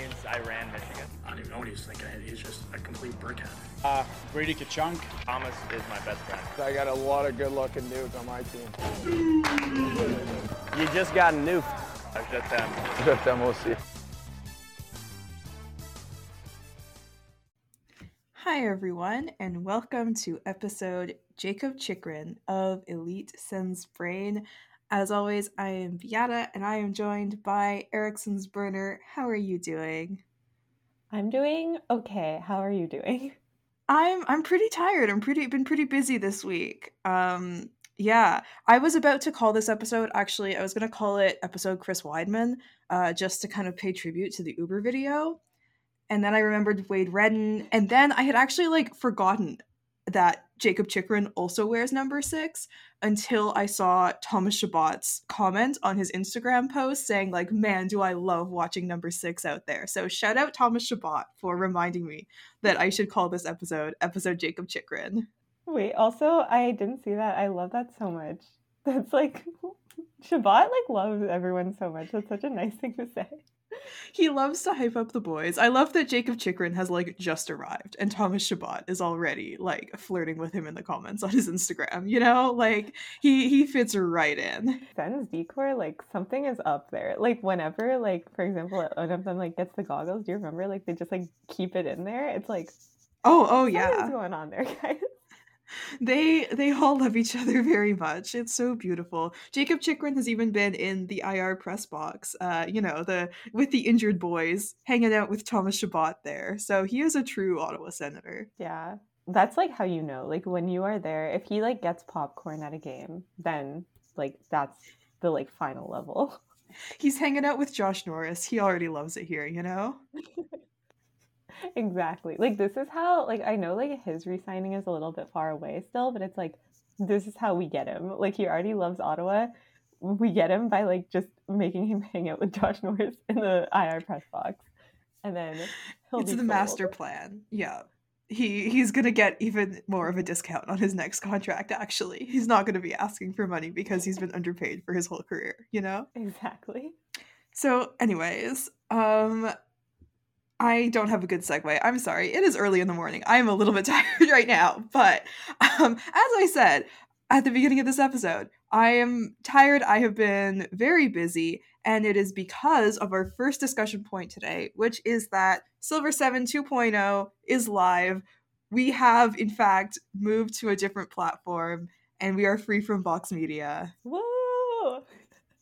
means I ran Michigan. I don't even know what he's thinking. He's just a complete brickhead. Uh, Brady Tkachuk. Thomas is my best friend. I got a lot of good-looking dudes on my team. You just got nuked. I just them. Je t'aime aussi. Hi, everyone, and welcome to episode Jakob Chychrun of Elite Sens Brain. As always, I am Beata, and I am joined by Ericsson's Burner. How are you doing? I'm doing okay. How are you doing? I'm I'm pretty tired. I'm pretty been pretty busy this week. Um, yeah, I was about to call this episode. Actually, I was gonna call it episode Chris Wideman, uh, just to kind of pay tribute to the Uber video. And then I remembered Wade Redden, and then I had actually like forgotten that Jakob Chychrun also wears number six until I saw Thomas Chabot's comment on his Instagram post saying, like, man, do I love watching number six out there. So shout out Thomas Chabot for reminding me that I should call this episode episode Jakob Chychrun. Wait, also, I didn't see that. I love that so much. That's like Chabot like loves everyone so much. That's such a nice thing to say. He loves to hype up the boys. I love that Jakob Chychrun has like just arrived and Thomas Chabot is already like flirting with him in the comments on his Instagram. You know, like he he fits right in. Sen's decor, like something is up there. Like whenever, like for example, one of them like gets the goggles. Do you remember? Like they just like keep it in there. It's like Oh oh yeah. going on there, guys. They they all love each other very much. It's so beautiful. Jakob Chychrun has even been in the IR press box, uh, you know, the with the injured boys, hanging out with Thomas Chabot there. So he is a true Ottawa senator. Yeah. That's like how you know. Like when you are there, if he like gets popcorn at a game, then like that's the like final level. He's hanging out with Josh Norris. He already loves it here, you know? exactly. Like this is how like I know like his resigning is a little bit far away still, but it's like this is how we get him. Like he already loves Ottawa. We get him by like just making him hang out with Josh Norris in the IR press box. And then he'll It's the sold. master plan. Yeah. He he's gonna get even more of a discount on his next contract, actually. He's not gonna be asking for money because he's been underpaid for his whole career, you know? Exactly. So, anyways, um I don't have a good segue. I'm sorry. It is early in the morning. I am a little bit tired right now, but um as I said at the beginning of this episode, I am tired. I have been very busy, and it is because of our first discussion point today, which is that Silver 7 2.0 is live. We have, in fact, moved to a different platform, and we are free from Vox Media. Whoa!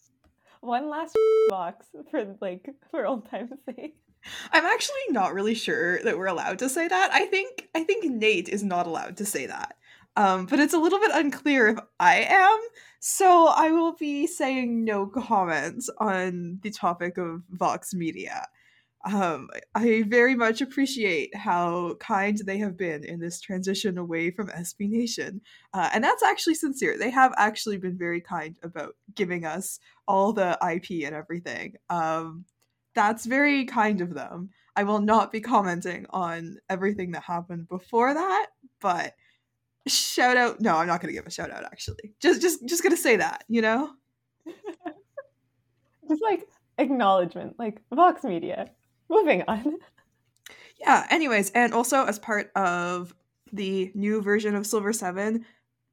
One last box for like for old time's sake. I'm actually not really sure that we're allowed to say that. I think I think Nate is not allowed to say that. Um, but it's a little bit unclear if I am. So I will be saying no comments on the topic of Vox Media. Um, I very much appreciate how kind they have been in this transition away from SB Nation. Uh, and that's actually sincere. They have actually been very kind about giving us all the IP and everything. Um, that's very kind of them. I will not be commenting on everything that happened before that, but shout out no, I'm not gonna give a shout out actually. Just just just gonna say that, you know? Just like acknowledgement, like Vox Media. Moving on. Yeah, anyways, and also as part of the new version of Silver 7,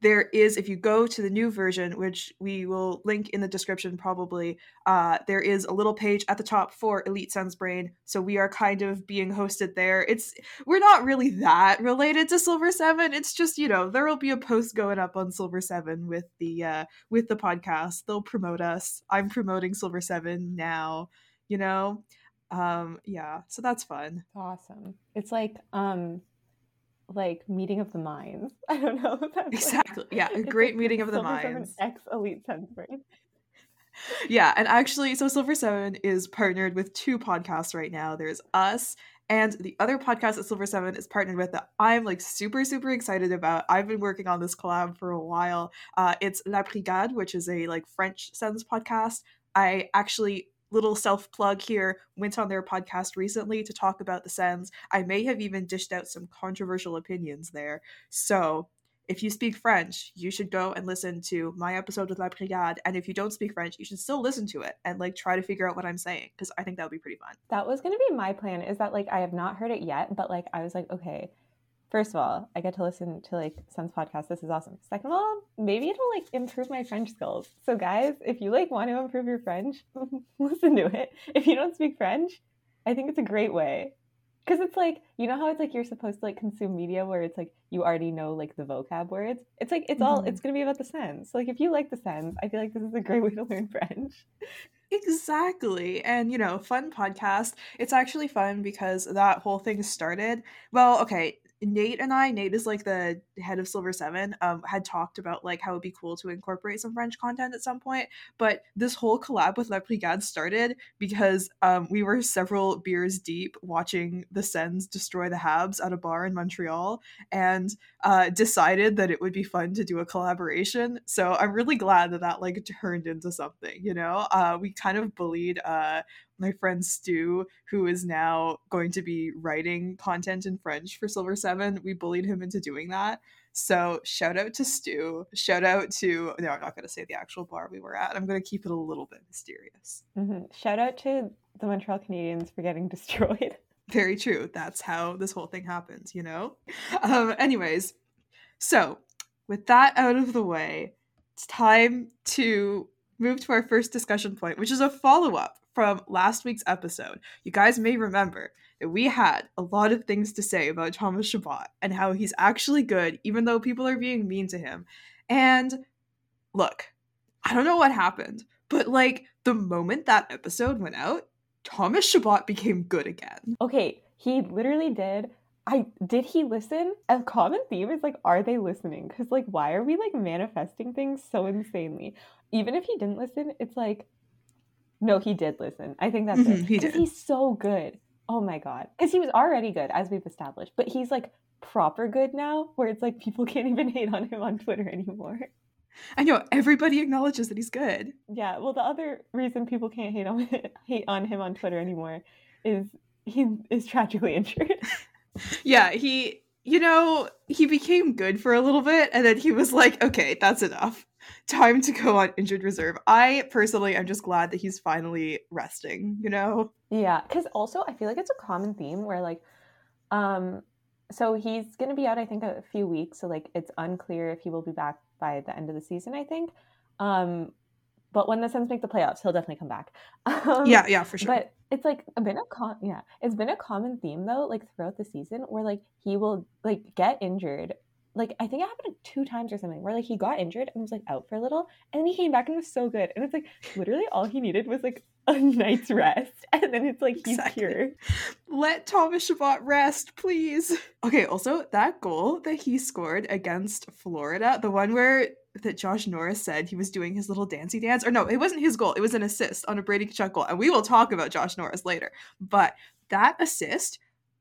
there is if you go to the new version which we will link in the description probably uh, there is a little page at the top for elite Sens brain. So we are kind of being hosted there. It's we're not really that related to silver 7 it's just you know there will be a post going up on silver 7 with the uh with the podcast. They'll promote us. I'm promoting silver 7 now you know? Um yeah. So that's fun. Awesome. It's like um like meeting of the minds. I don't know. that's like- exactly yeah a great like meeting of the Silver minds X Elite Sens Brain. yeah and actually so silver 7 is partnered with two podcasts right now there's us and the other podcast that silver 7 is partnered with that i'm like super super excited about i've been working on this collab for a while uh, it's la brigade which is a like french Sens podcast i actually little self plug here went on their podcast recently to talk about the sens i may have even dished out some controversial opinions there so if you speak French, you should go and listen to my episode with La Brigade. And if you don't speak French, you should still listen to it and like try to figure out what I'm saying because I think that would be pretty fun. That was going to be my plan. Is that like I have not heard it yet, but like I was like, okay, first of all, I get to listen to like Sen's podcast. This is awesome. Second of all, maybe it'll like improve my French skills. So guys, if you like want to improve your French, listen to it. If you don't speak French, I think it's a great way because it's like you know how it's like you're supposed to like consume media where it's like you already know like the vocab words it's like it's all Mhm. it's gonna be about the Sens like if you like the Sens i feel like this is a great way to learn french Exactly. And, you know, fun podcast. It's actually fun because that whole thing started. Well, okay. Nate and I, Nate is like the head of Silver Seven, um, had talked about like how it'd be cool to incorporate some French content at some point. But this whole collab with La Brigade started because um, we were several beers deep watching the Sens destroy the Habs at a bar in Montreal and uh, decided that it would be fun to do a collaboration. So I'm really glad that that like turned into something. You know, uh, we kind of bullied uh, my friend Stu, who is now going to be writing content in French for Silver Seven. We bullied him into doing that. So shout out to Stu. Shout out to no, I'm not going to say the actual bar we were at. I'm going to keep it a little bit mysterious. hmm shout out to the montreal canadiens for getting destroyed Very true. That's how this whole thing happens, you know? Um, anyways, so with that out of the way, it's time to move to our first discussion point, which is a follow up from last week's episode. You guys may remember that we had a lot of things to say about Thomas Chabot and how he's actually good, even though people are being mean to him. And look, I don't know what happened, but like the moment that episode went out, Thomas Chabot became good again. okay he literally did i did he listen a common theme is like are they listening because like why are we like manifesting things so insanely even if he didn't listen it's like no he did listen. I think that's it. Mhm, he did. he's so good. Oh my god. Because he was already good as we've established but he's like proper good now where it's like people can't even hate on him on twitter anymore. I know. Everybody acknowledges that he's good. yeah. Well the other reason people can't hate on hate on him on twitter anymore is he is tragically injured. Yeah, he, you know, he became good for a little bit and then he was like, okay, that's enough. Time to go on injured reserve. I personally am just glad that he's finally resting, you know? Yeah, because also I feel like it's a common theme where like, um, so he's gonna be out I think a few weeks, so like it's unclear if he will be back by the end of the season. I think, um, but when the Sens make the playoffs, he'll definitely come back. Um, Yeah, yeah, for sure. But it's like been a com- yeah, it's been a common theme though, like throughout the season, where like he will like get injured. Like I think it happened like two times or something, where like he got injured and was like out for a little, and then he came back and was so good. And it's like literally all he needed was like a night's rest, and then it's like he's Exactly. cured. Let Thomas Chabot rest, please. Okay, also that goal that he scored against Florida, the one where that Josh Norris said he was doing his little dancey dance, or no, it wasn't his goal, it was an assist on a Brady Tkachuk goal, and we will talk about Josh Norris later. But that assist,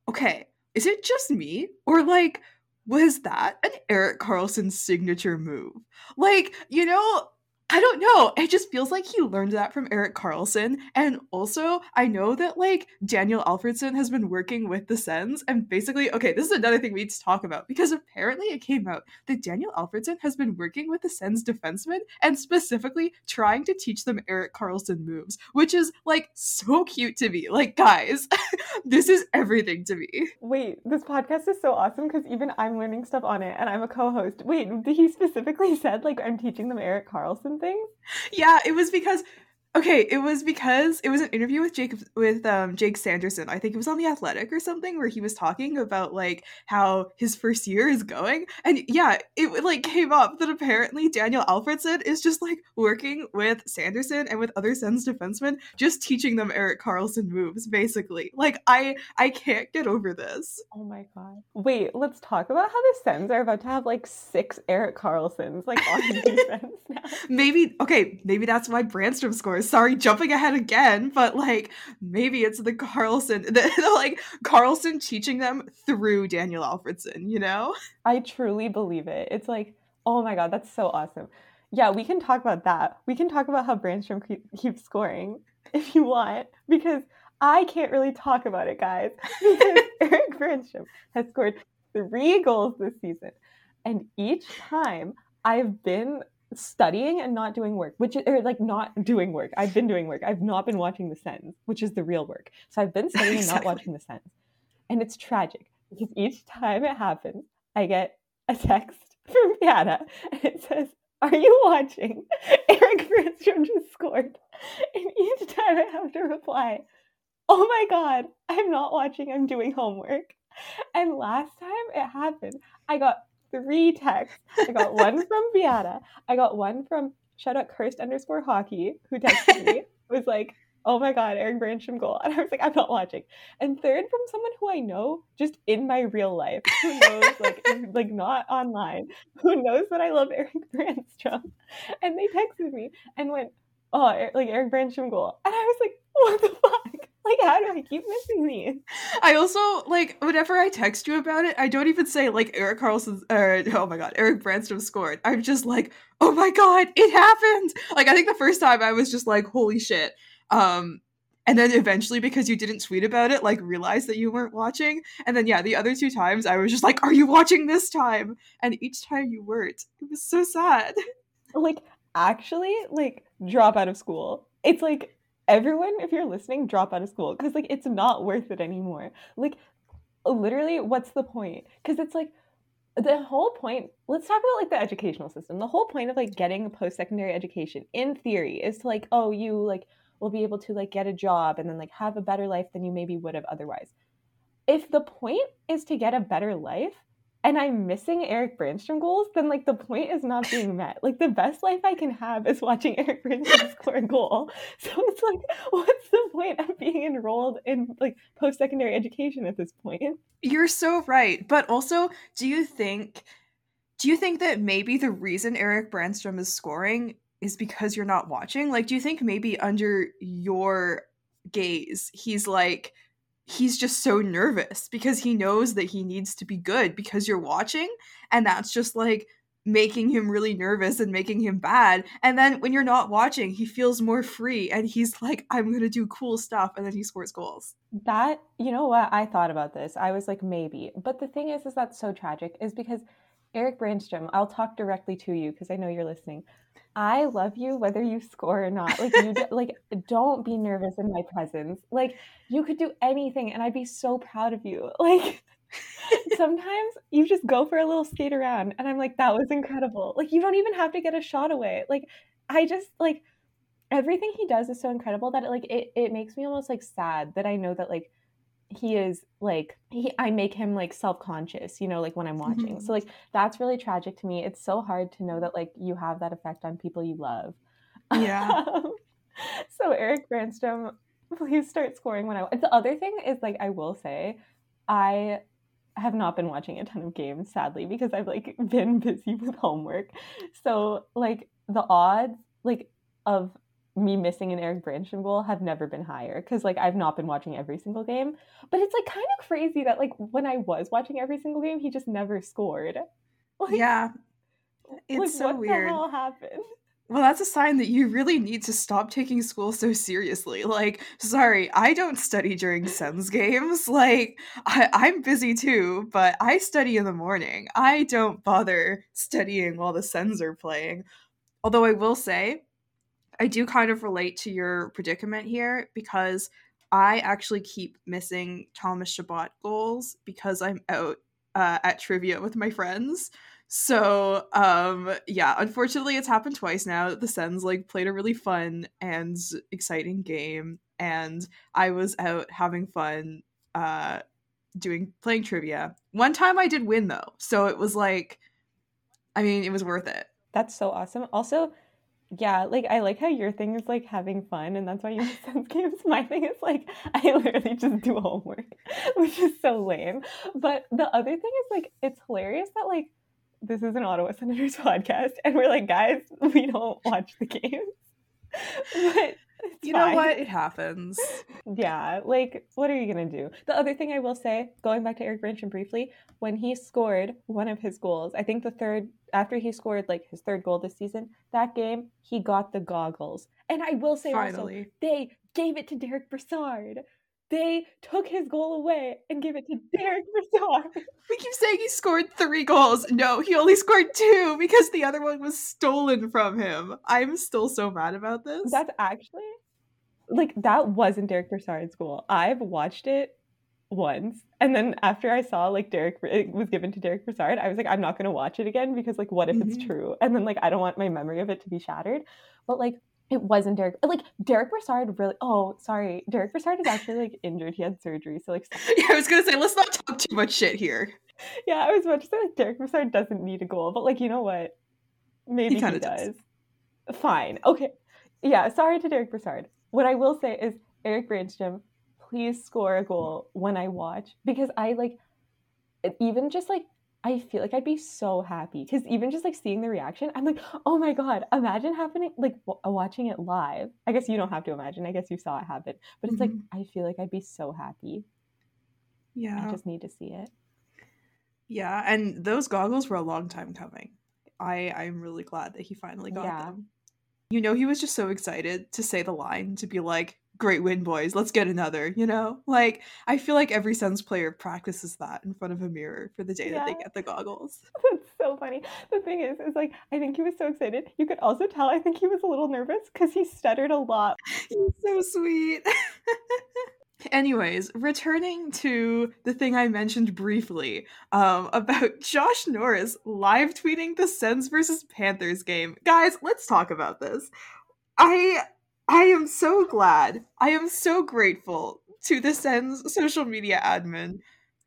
okay, is it just me or like was that an Erik Karlsson signature move? Like, you know, I don't know. It just feels like he learned that from Erik Karlsson. And also, I know that like Daniel Alfredsson has been working with the Sens. And basically, okay, this is another thing we need to talk about because apparently it came out that Daniel Alfredsson has been working with the Sens defensemen and specifically trying to teach them Erik Karlsson moves, which is like so cute to me. Like, guys, this is everything to me. Wait, this podcast is so awesome because even I'm learning stuff on it, and I'm a co-host. Wait, did he specifically said like I'm teaching them Erik Karlsson Yeah, it was because okay, it was because it was an interview with Jake with um Jake Sanderson. I think it was on the Athletic or something where he was talking about like how his first year is going. And yeah, it like came up that apparently Daniel Alfredsson is just like working with Sanderson and with other Sens defensemen, just teaching them Erik Karlsson moves, basically. Like I I can't get over this. Oh my god. Wait, let's talk about how the Sens are about to have like six Erik Karlssons like on defense now. maybe okay maybe that's why Brännström scores sorry jumping ahead again but like maybe it's the Karlsson the, the, like Karlsson teaching them through Daniel Alfredsson you know I truly believe it. It's like, oh my god, that's so awesome. Yeah, we can talk about that. We can talk about how Brännström keep, keeps scoring if you want, because I can't really talk about it, guys. Because Erik Brännström has scored three goals this season. And each time I've been studying and not doing work, which or like not doing work. I've been doing work. I've not been watching The Sens, which is the real work. So I've been studying and not watching The Sens. And it's tragic because each time it happens, I get a text from Piana and it says, Are you watching? Erik Brännström just scored. And each time I have to reply, Oh my God, I'm not watching, I'm doing homework. And last time it happened, I got three texts. I got one from Beata. I got one from shout out cursed underscore hockey who texted me. was like, oh my god, Erik Brännström goal. And I was like, I'm not watching. And third from someone who I know just in my real life, who knows like like not online, who knows that I love Erik Brännström. And they texted me and went, Oh, like Erik Brännström goal. And I was like, what the fuck? Like, how do I keep missing these? I also like whenever I text you about it, I don't even say like Erik Karlsson or oh my god, Erik Brännström scored. I'm just like, oh my god, it happened. Like I think the first time I was just like, holy shit. Um and then eventually because you didn't tweet about it, like realized that you weren't watching. And then yeah, the other two times I was just like, are you watching this time? And each time you weren't. It was so sad. like actually like drop out of school it's like everyone if you're listening drop out of school because like it's not worth it anymore. Like literally what's the point? Because it's like the whole point let's talk about like the educational system. The whole point of like getting a post-secondary education in theory is to like oh you like will be able to like get a job and then like have a better life than you maybe would have otherwise. If the point is to get a better life and I'm missing Erik Brännström goals, then like the point is not being met. Like the best life I can have is watching Erik Brännström score a goal. So it's like, what's the point of being enrolled in like post secondary education at this point? You're so right. But also, do you think do you think that maybe the reason Erik Brännström is scoring is because you're not watching? Like do you think maybe under your gaze he's like he's just so nervous because he knows that he needs to be good because you're watching and that's just like making him really nervous and making him bad and then when you're not watching he feels more free and he's like i'm going to do cool stuff and then he scores goals That, you know what, I thought about this. I was like, maybe. But the thing is, is that's so tragic, is because Erik Brännström, I'll talk directly to you because I know you're listening. I love you whether you score or not. Like you d- like don't be nervous in my presence. Like you could do anything and I'd be so proud of you. Like sometimes you just go for a little skate around and I'm like that was incredible. Like you don't even have to get a shot away. Like I just like everything he does is so incredible that it like it, it makes me almost like sad that I know that like he is like he I make him like self-conscious, you know, like when I'm watching. Mhm. So like that's really tragic to me. It's so hard to know that like you have that effect on people you love. Yeah. so Erik Brännström, please start scoring when I the other thing is like I will say I have not been watching a ton of games sadly because I've like been busy with homework. So like the odds like of me missing an Erik Brännström goal have never been higher because like I've not been watching every single game. But it's like kind of crazy that like when I was watching every single game, he just never scored. Like, yeah like, it's so what weird hell happened? Well, that's a sign that you really need to stop taking school so seriously. Like, sorry, I don't study during Sens games. Like, I- I'm busy too, but I study in the morning. I don't bother studying while the Sens are playing. Although I will say, I do kind of relate to your predicament here because I actually keep missing Thomas Chabot goals because I'm out uh, at trivia with my friends. So, um, yeah, unfortunately, it's happened twice now the Sens like played a really fun and exciting game, and I was out having fun, uh, doing playing trivia. One time I did win though, so it was like, I mean, it was worth it. That's so awesome. Also, yeah, like I like how your thing is like having fun, and that's why you sense games. My thing is like I literally just do homework, which is so lame. But the other thing is like it's hilarious that like this is an Ottawa Senators podcast, and we're like, guys, we don't watch the games. But You know what? It happens. Yeah, like what are you gonna do? The other thing I will say, going back to Erik Brännström briefly, when he scored one of his goals, I think the third after he scored like his third goal this season, that game he got the goggles. And I will say also, Finally. they gave it to Derek Brassard. they took his goal away and gave it to Derek Brassard. We keep saying he scored three goals. No, he only scored two because the other one was stolen from him. I'm still so mad about this. That's actually like that wasn't Derek Brassard's goal. I've watched it once, and then after I saw like Derek it was given to Derek Brassard, I was like, I'm not gonna watch it again because like, what if it's Mhm. true? And then like, I don't want my memory of it to be shattered. But like, it wasn't Derek. Like Derek Brassard really. Oh, sorry, Derek Brassard is actually like injured. He had surgery, so like, yeah, I was gonna say, let's not talk too much shit here. yeah, I was about to say like Derek Brassard doesn't need a goal, but like, you know what? Maybe he, kinda does. does. Fine. Okay. Yeah. Sorry to Derek Brassard. What I will say is Erik Brännström, please score a goal when I watch because I like even just like I feel like I'd be so happy because even just like seeing the reaction, I'm like, oh my god! Imagine happening like w- watching it live. I guess you don't have to imagine. I guess you saw it happen, but it's like Mhm. I feel like I'd be so happy. Yeah. I just need to see it. Yeah, and those goggles were a long time coming. I I'm really glad that he finally got Yeah. them. You know, he was just so excited to say the line to be like, "Great win, boys. Let's get another." You know, like I feel like every Sens player practices that in front of a mirror for the day that they get the goggles. That's so funny. The thing is, is like I think he was so excited. You could also tell I think he was a little nervous because he stuttered a lot. He's so sweet. Anyways, returning to the thing I mentioned briefly um, about Josh Norris live tweeting the Sens versus Panthers game. Guys, let's talk about this. I I am so glad. I am so grateful to the Sens social media admin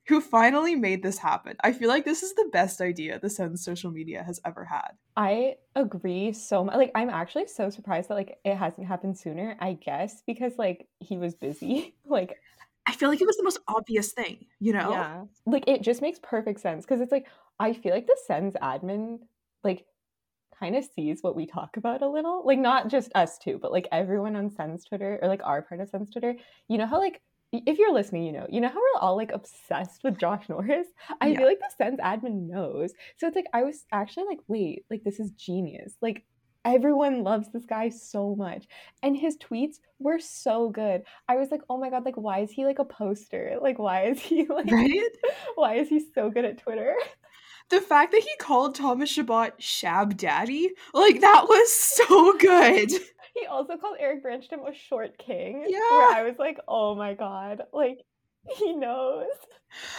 who finally made this happen. I feel like this is the best idea the Sens social media has ever had. I agree so much. Like I'm actually so surprised that like it hasn't happened sooner. I guess because like he was busy. like I feel like it was the most obvious thing, you know? yeah, like it just makes perfect sense because it's like I feel like the Sens admin like kind of sees what we talk about a little. Like not just us two, but like everyone on Sens Twitter or like our part of Sens Twitter. You know how like if you're listening, you know, you know how we're all like obsessed with Josh Norris. I Yeah. feel like the Sens admin knows. So it's like I was actually like, wait, like this is genius. Like everyone loves this guy so much, and his tweets were so good. I was like, oh my god, like why is he like a poster? Like why is he like Right? why is he so good at Twitter? The fact that he called Thomas Chabot Shab Daddy, like that was so good. He also called Erik Brännström a short king. Yeah. Where I was like, oh my god, like he knows.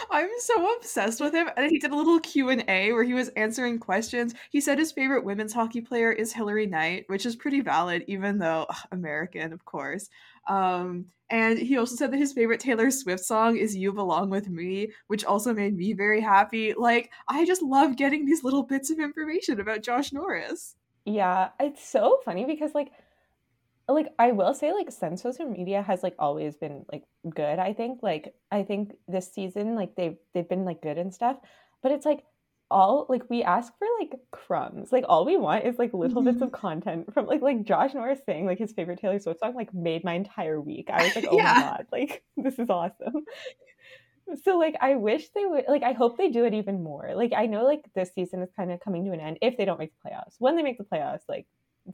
I'm so obsessed with him. And he did a little Q&A where he was answering questions. He said his favorite women's hockey player is Hilary Knight, which is pretty valid even though ugh, American, of course. Um and he also said that his favorite Taylor Swift song is You Belong With Me, which also made me very happy. Like, I just love getting these little bits of information about Josh Norris. Yeah, it's so funny because like like I will say like Sens social media has like always been like good, I think. Like I think this season like they've they've been like good and stuff. But it's like all like we ask for like crumbs. Like all we want is like little bits of content from like like Josh Norris saying like his favorite Taylor Swift song like made my entire week. I was like, oh Yeah. my god, like this is awesome. So like I wish they would like I hope they do it even more. Like I know like this season is kind of coming to an end if they don't make the playoffs. When they make the playoffs, like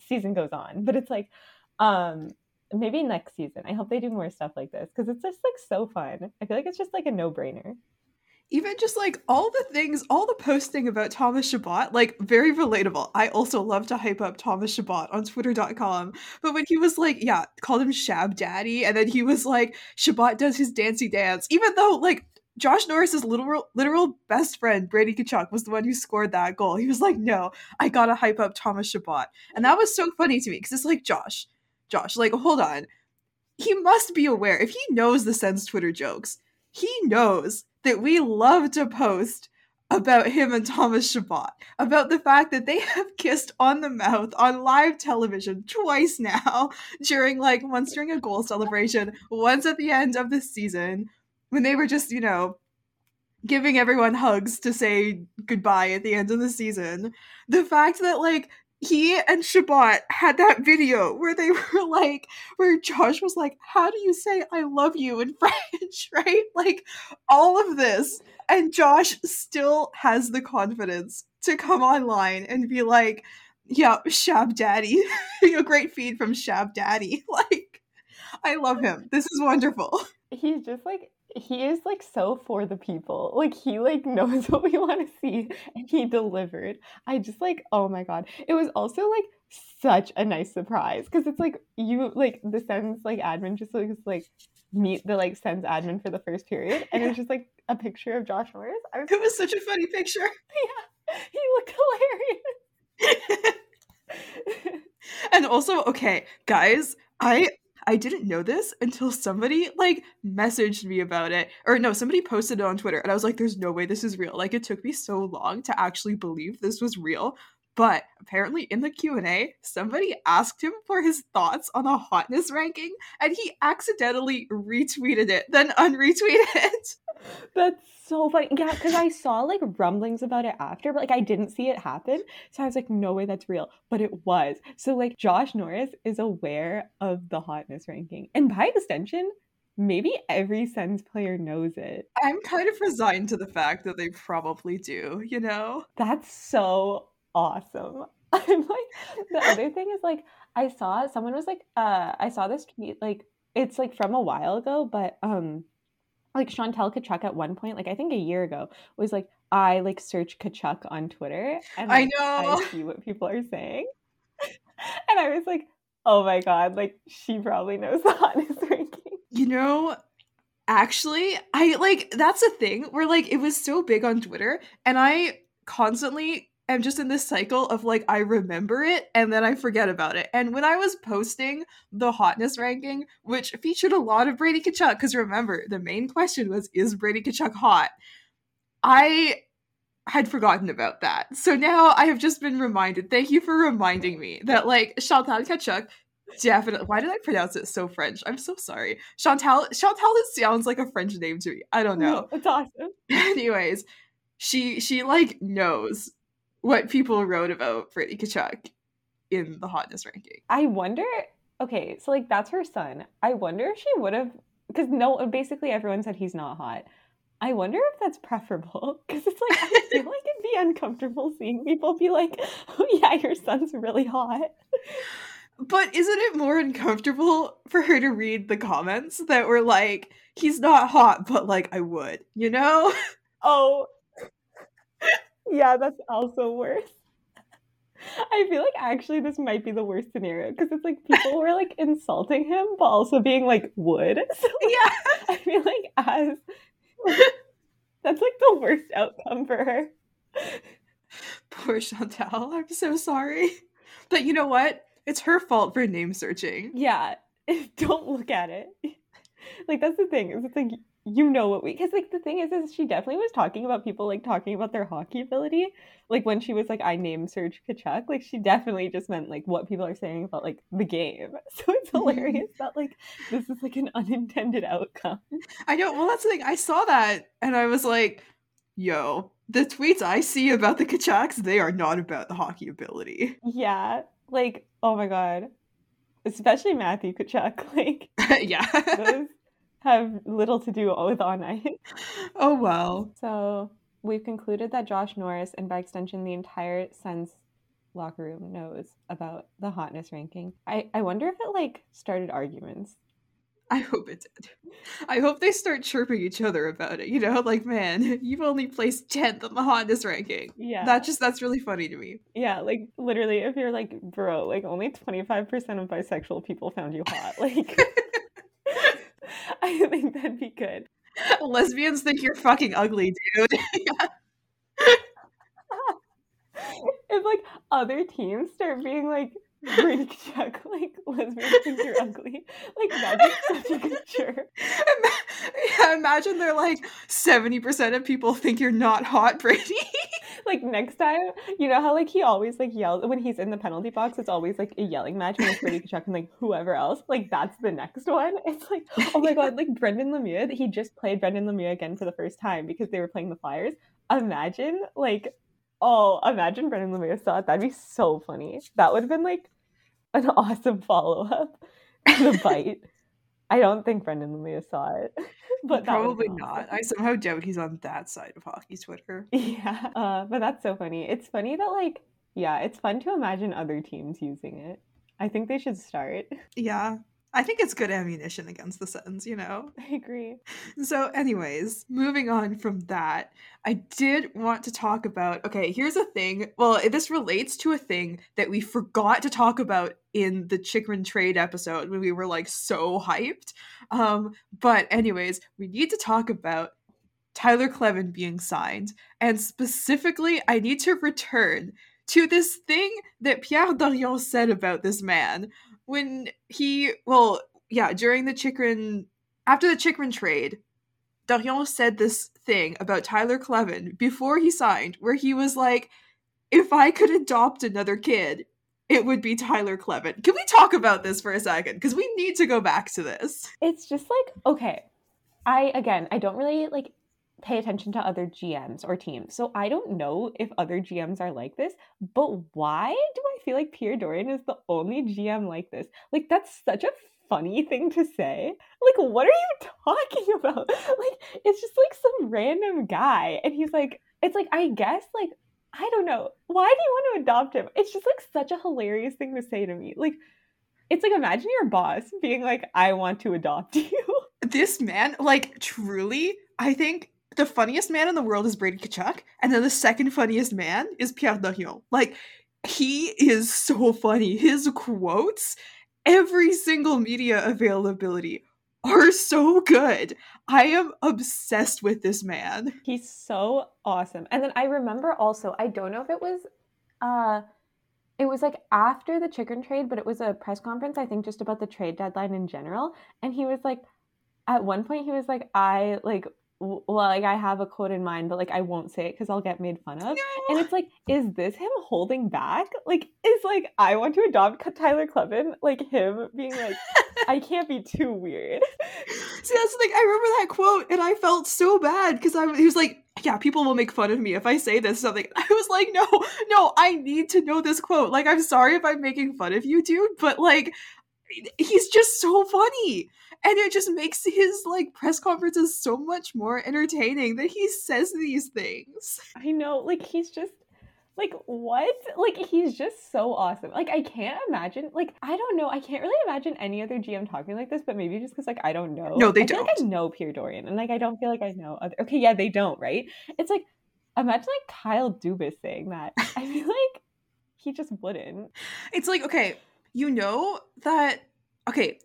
season goes on. But it's like um maybe next season. I hope they do more stuff like this because it's just like so fun. I feel like it's just like a no-brainer. Even just like all the things, all the posting about Thomas Chabot, like very relatable. I also love to hype up Thomas Chabot on twitter.com. But when he was like, yeah, called him Shab Daddy, and then he was like, Chabot does his dancey dance, even though like Josh Norris's literal literal best friend, Brady Tkachuk, was the one who scored that goal. He was like, no, I gotta hype up Thomas Chabot. And that was so funny to me because it's like, Josh, Josh, like, hold on. He must be aware if he knows the Sens Twitter jokes, he knows that we love to post about him and Thomas Chabot, about the fact that they have kissed on the mouth on live television twice now during like once during a goal celebration, once at the end of the season when they were just, you know, giving everyone hugs to say goodbye at the end of the season. The fact that like he and Chabot had that video where they were like, where Josh was like, How do you say I love you in French? Right? Like, all of this. And Josh still has the confidence to come online and be like, Yeah, Shab Daddy. a great feed from Shab Daddy. Like, I love him. This is wonderful. he's just like he is like so for the people. Like he like knows what we want to see and he delivered. I just like oh my god. It was also like such a nice surprise because it's like you like the Sens like admin just looks like meet the like Sens admin for the first period and it's just like a picture of Josh Norris. I was It was such a funny picture. yeah, he looked hilarious. and also, okay, guys, I I didn't know this until somebody like messaged me about it. Or no, somebody posted it on Twitter and I was like there's no way this is real. Like it took me so long to actually believe this was real. But apparently in the Q&A, somebody asked him for his thoughts on a hotness ranking and he accidentally retweeted it, then unretweeted it. That's so funny. Yeah, because I saw like rumblings about it after, but like I didn't see it happen. So I was like, no way that's real. But it was. So like Josh Norris is aware of the hotness ranking. And by extension, maybe every Sens player knows it. I'm kind of resigned to the fact that they probably do, you know? That's so awesome. I'm like the other thing is like I saw someone was like uh I saw this tweet like it's like from a while ago, but um like Chantal Tkachuk at one point, like I think a year ago, was like I like search Tkachuk on Twitter and I know. I see what people are saying. and I was like, oh my god, like she probably knows the hottest ranking. You know, actually, I like that's a thing where like it was so big on Twitter, and I constantly am just in this cycle of like I remember it and then I forget about it. And when I was posting the hotness ranking, which featured a lot of Brady Tkachuk, because remember the main question was is Brady Tkachuk hot? I had forgotten about that. So now I have just been reminded. Thank you for reminding me that like Chantal Tkachuk definitely why did I pronounce it so French? I'm so sorry. Chantal Chantal sounds like a French name to me. I don't know. It's awesome. Anyways, she she like knows what people wrote about Brady Tkachuk in the hotness ranking. I wonder. Okay, so like that's her son. I wonder if she would have, because no, basically everyone said he's not hot. I wonder if that's preferable because it's like I feel like it'd be uncomfortable seeing people be like, "Oh yeah, your son's really hot." But isn't it more uncomfortable for her to read the comments that were like, he's not hot, but like I would, you know? Oh, yeah, that's also worse. I feel like actually this might be the worst scenario because it's like people were like insulting him, but also being like wood. So yeah. I feel like as that's like the worst outcome for her. Poor Chantal. I'm so sorry. But you know what? It's her fault for name searching. Yeah, don't look at it. Like that's the thing. Is it's like you know what we because like the thing is is she definitely was talking about people like talking about their hockey ability. Like when she was like I name search Tkachuk, like she definitely just meant like what people are saying about like the game. So it's hilarious that like this is like an unintended outcome. I know. Well, that's the thing. I saw that and I was like, yo, the tweets I see about the Tkachuks, they are not about the hockey ability. Yeah, like oh my god, especially Matthew Tkachuk. Like yeah. those have little to do with on ice. oh, well. So we've concluded that Josh Norris and by extension the entire Sens locker room knows about the hotness ranking. I, I wonder if it like started arguments. I hope it did. I hope they start chirping each other about it. You know, like, man, you've only placed 10th on the hotness ranking. Yeah. That just, that's really funny to me. yeah, like literally if you're like, bro, like only 25% of bisexual people found you hot. Like I think that'd be good. Lesbians think you're fucking ugly, dude. if like other teams start being like Brady Chuck, like lesbians think you're ugly. Like that'd be such a good yeah, imagine they're like 70% of people think you're not hot, Brady. Like next time, you know how like he always like yells when he's in the penalty box. It's always like a yelling match it's Brady Tkachuk and like whoever else. Like that's the next one. It's like oh my god, like Brendan Lemieux. He just played Brendan Lemieux again for the first time because they were playing the Flyers. Imagine like oh, imagine Brendan Lemieux saw it. That'd be so funny. That would have been like an awesome follow up. The bite. I don't think Brendan Lemieux saw it, but Probably been not. I somehow doubt he's on that side of hockey Twitter. Yeah, uh, but that's so funny. It's funny that like, yeah, it's fun to imagine other teams using it. I think they should start. Yeah. I think it's good ammunition against the Sens, you know? I agree. So, anyways, moving on from that, I did want to talk about okay, here's a thing. Well, this relates to a thing that we forgot to talk about in the Chychrun trade episode when we were like so hyped. Um, but, anyways, we need to talk about Tyler Kleven being signed. And specifically, I need to return to this thing that Pierre Dorion said about this man when he, well, yeah, during the Chychrun, after the Chychrun trade, Dorion said this thing about Tyler Kleven before he signed, where he was like, if I could adopt another kid, it would be Tyler Kleven. Can we talk about this for a second? Because we need to go back to this. It's just like, okay, I, again, I don't really like pay attention to other GMs or teams. So I don't know if other GMs are like this, but why do I feel like Pierre Dorion is the only GM like this? Like that's such a funny thing to say. Like what are you talking about? Like it's just like some random guy and he's like it's like I guess like I don't know. Why do you want to adopt him? It's just like such a hilarious thing to say to me. Like it's like imagine your boss being like I want to adopt you. This man, like truly, I think the funniest man in the world is Brady Tkachuk, and then the second funniest man is Pierre Dorion. Like, he is so funny. His quotes, every single media availability are so good. I am obsessed with this man. He's so awesome. And then I remember also, I don't know if it was uh it was like after the chicken trade, but it was a press conference, I think just about the trade deadline in general. And he was like at one point he was like, I like well, like I have a quote in mind, but like I won't say it because I'll get made fun of. No. And it's like, is this him holding back? Like, is like I want to adopt Tyler Kleven, like him being like, I can't be too weird. See, that's the thing. I remember that quote, and I felt so bad because I he was like, "Yeah, people will make fun of me if I say this something." I was like, "No, no, I need to know this quote. Like, I'm sorry if I'm making fun of you, dude, but like, he's just so funny." And it just makes his like press conferences so much more entertaining that he says these things. I know, like he's just like what? Like he's just so awesome. Like I can't imagine. Like I don't know. I can't really imagine any other GM talking like this. But maybe just because like I don't know. No, they I don't. Like I know Pierre Dorion and like I don't feel like I know other. Okay, yeah, they don't. Right? It's like imagine like Kyle Dubas saying that. I feel like he just wouldn't. It's like okay, you know that okay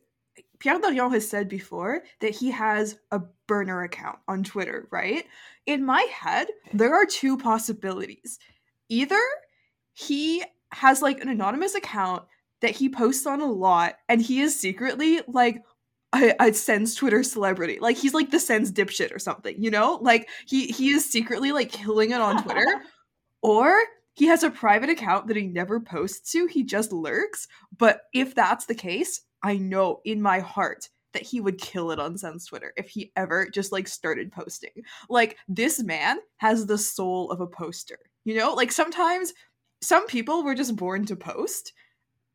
Pierre Dorion has said before that he has a burner account on Twitter, right? In my head, there are two possibilities. Either he has like an anonymous account that he posts on a lot and he is secretly like a, a Sens Twitter celebrity. Like he's like the Sens dipshit or something, you know? Like he he is secretly like killing it on Twitter. or he has a private account that he never posts to, he just lurks. But if that's the case, I know in my heart that he would kill it on Sens Twitter if he ever just like started posting. Like this man has the soul of a poster. You know, like sometimes some people were just born to post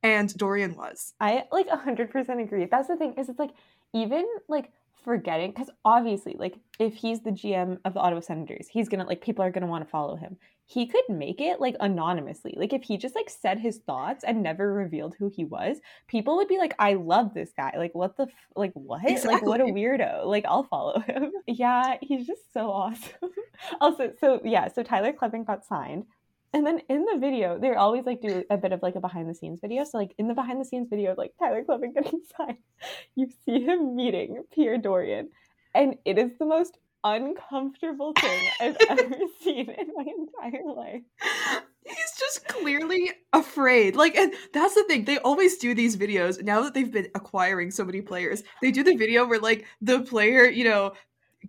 and Dorion was. I like 100% agree. That's the thing is it's like even like forgetting because obviously like if he's the GM of the Ottawa Senators, he's to like people are to want to follow him he could make it like anonymously. Like if he just like said his thoughts and never revealed who he was, people would be like, "I love this guy. Like what the f- like what? Exactly. Like what a weirdo. Like I'll follow him." yeah, he's just so awesome. also, so yeah, so Tyler Kleven got signed. And then in the video, they always like do a bit of like a behind the scenes video. So like in the behind the scenes video of like Tyler Kleven getting signed, you see him meeting Pierre Dorion, And it is the most uncomfortable thing I've ever seen in my entire life. He's just clearly afraid. Like, and that's the thing. They always do these videos now that they've been acquiring so many players. They do the video where, like, the player, you know,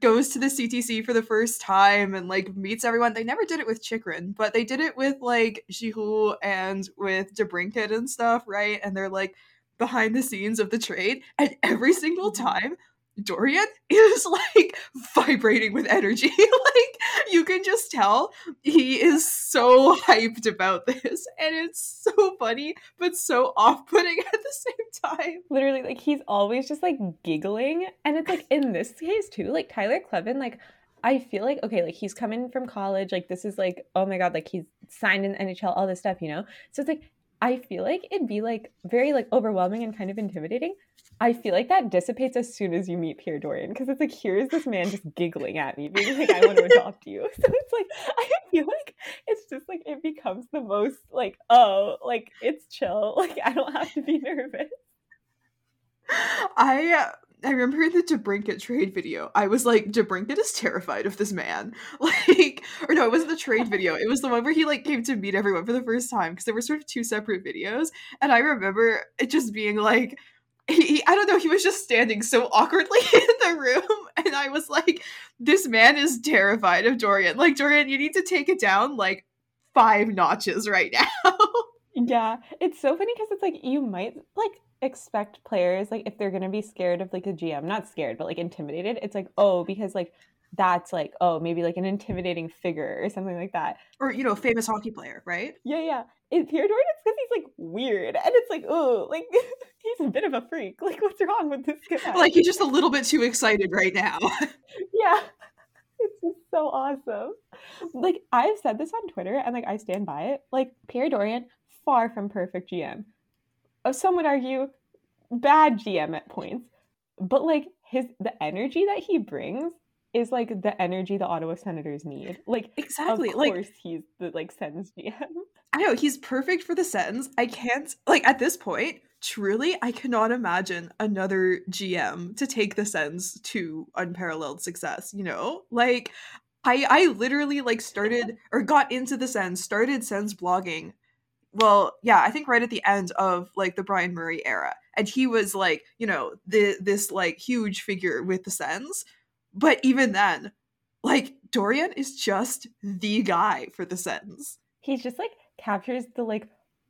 goes to the CTC for the first time and like meets everyone. They never did it with Chychrun, but they did it with like Giroux and with DeBrincat and stuff, right? And they're like behind the scenes of the trade, and every single Mm-hmm. time Dorion is like vibrating with energy. like you can just tell he is so hyped about this, and it's so funny but so off-putting at the same time. Literally, like he's always just like giggling. And it's like in this case too, like Tyler Kleven, like I feel like okay, like he's coming from college, like this is like, oh my god, like he's signed in NHL, all this stuff, you know? So it's like I feel like it'd be like very like overwhelming and kind of intimidating. I feel like that dissipates as soon as you meet Pierre Dorion because it's like here's this man just giggling at me, being like, "I want to adopt you." So it's like I feel like it's just like it becomes the most like oh like it's chill, like I don't have to be nervous. I I remember in the DeBrincat trade video. I was like, DeBrincat is terrified of this man. Like, or no, it wasn't the trade video. It was the one where he like came to meet everyone for the first time because there were sort of two separate videos. And I remember it just being like, he, he- I don't know, he was just standing so awkwardly in the room. And I was like, this man is terrified of Dorion. Like, Dorion, you need to take it down like five notches right now. Yeah, it's so funny because it's like you might like expect players like if they're gonna be scared of like a GM, not scared, but like intimidated. It's like oh because like that's like oh maybe like an intimidating figure or something like that. or, you know, famous hockey player, right? Yeah, yeah. In Pierre Dorion, it's because he's like weird and it's like oh like he's a bit of a freak. Like what's wrong with this guy? Like, he's just a little bit too excited right now. yeah. It's just so awesome. Like I've said this on Twitter and like I stand by it. Like Pierre Dorion, far from perfect GM. Uh, Some would argue bad GM at points. But like his the energy that he brings is like the energy the Ottawa Senators need. Like exactly. of Like, course he's the like Sens GM. I know he's perfect for the sentence. I can't like at this point, truly, I cannot imagine another GM to take the Sens to unparalleled success, you know? Like I I literally like started or got into the Sens, started Sens blogging. Well, yeah, I think right at the end of like the Brian Murray era. And he was like, you know, the this like huge figure with the Sens. But even then, like Dorion is just the guy for the Sens. He just like captures the like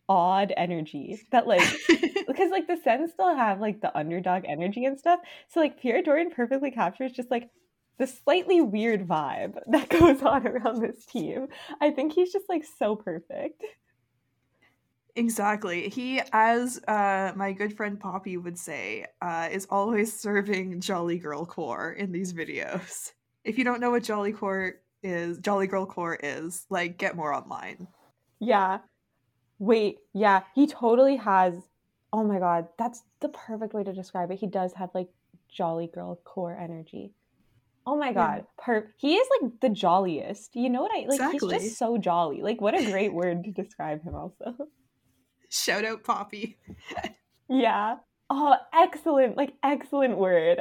odd energy that like because like the Sens still have like the underdog energy and stuff. So like Pierre Dorion perfectly captures just like the slightly weird vibe that goes on around this team. I think he's just like so perfect. Exactly. He, as uh, my good friend Poppy would say, uh, is always serving Jolly Girl Core in these videos. If you don't know what Jolly Core is, Jolly Girl Core is, like, get more online. Yeah. Wait, yeah, he totally has oh my god, that's the perfect way to describe it. He does have like jolly girl core energy. Oh my god, per he is like the jolliest. You know what I like Exactly. he's just so jolly. Like what a great word to describe him also. Shout out Poppy. Yeah. Oh, excellent. Like, excellent word.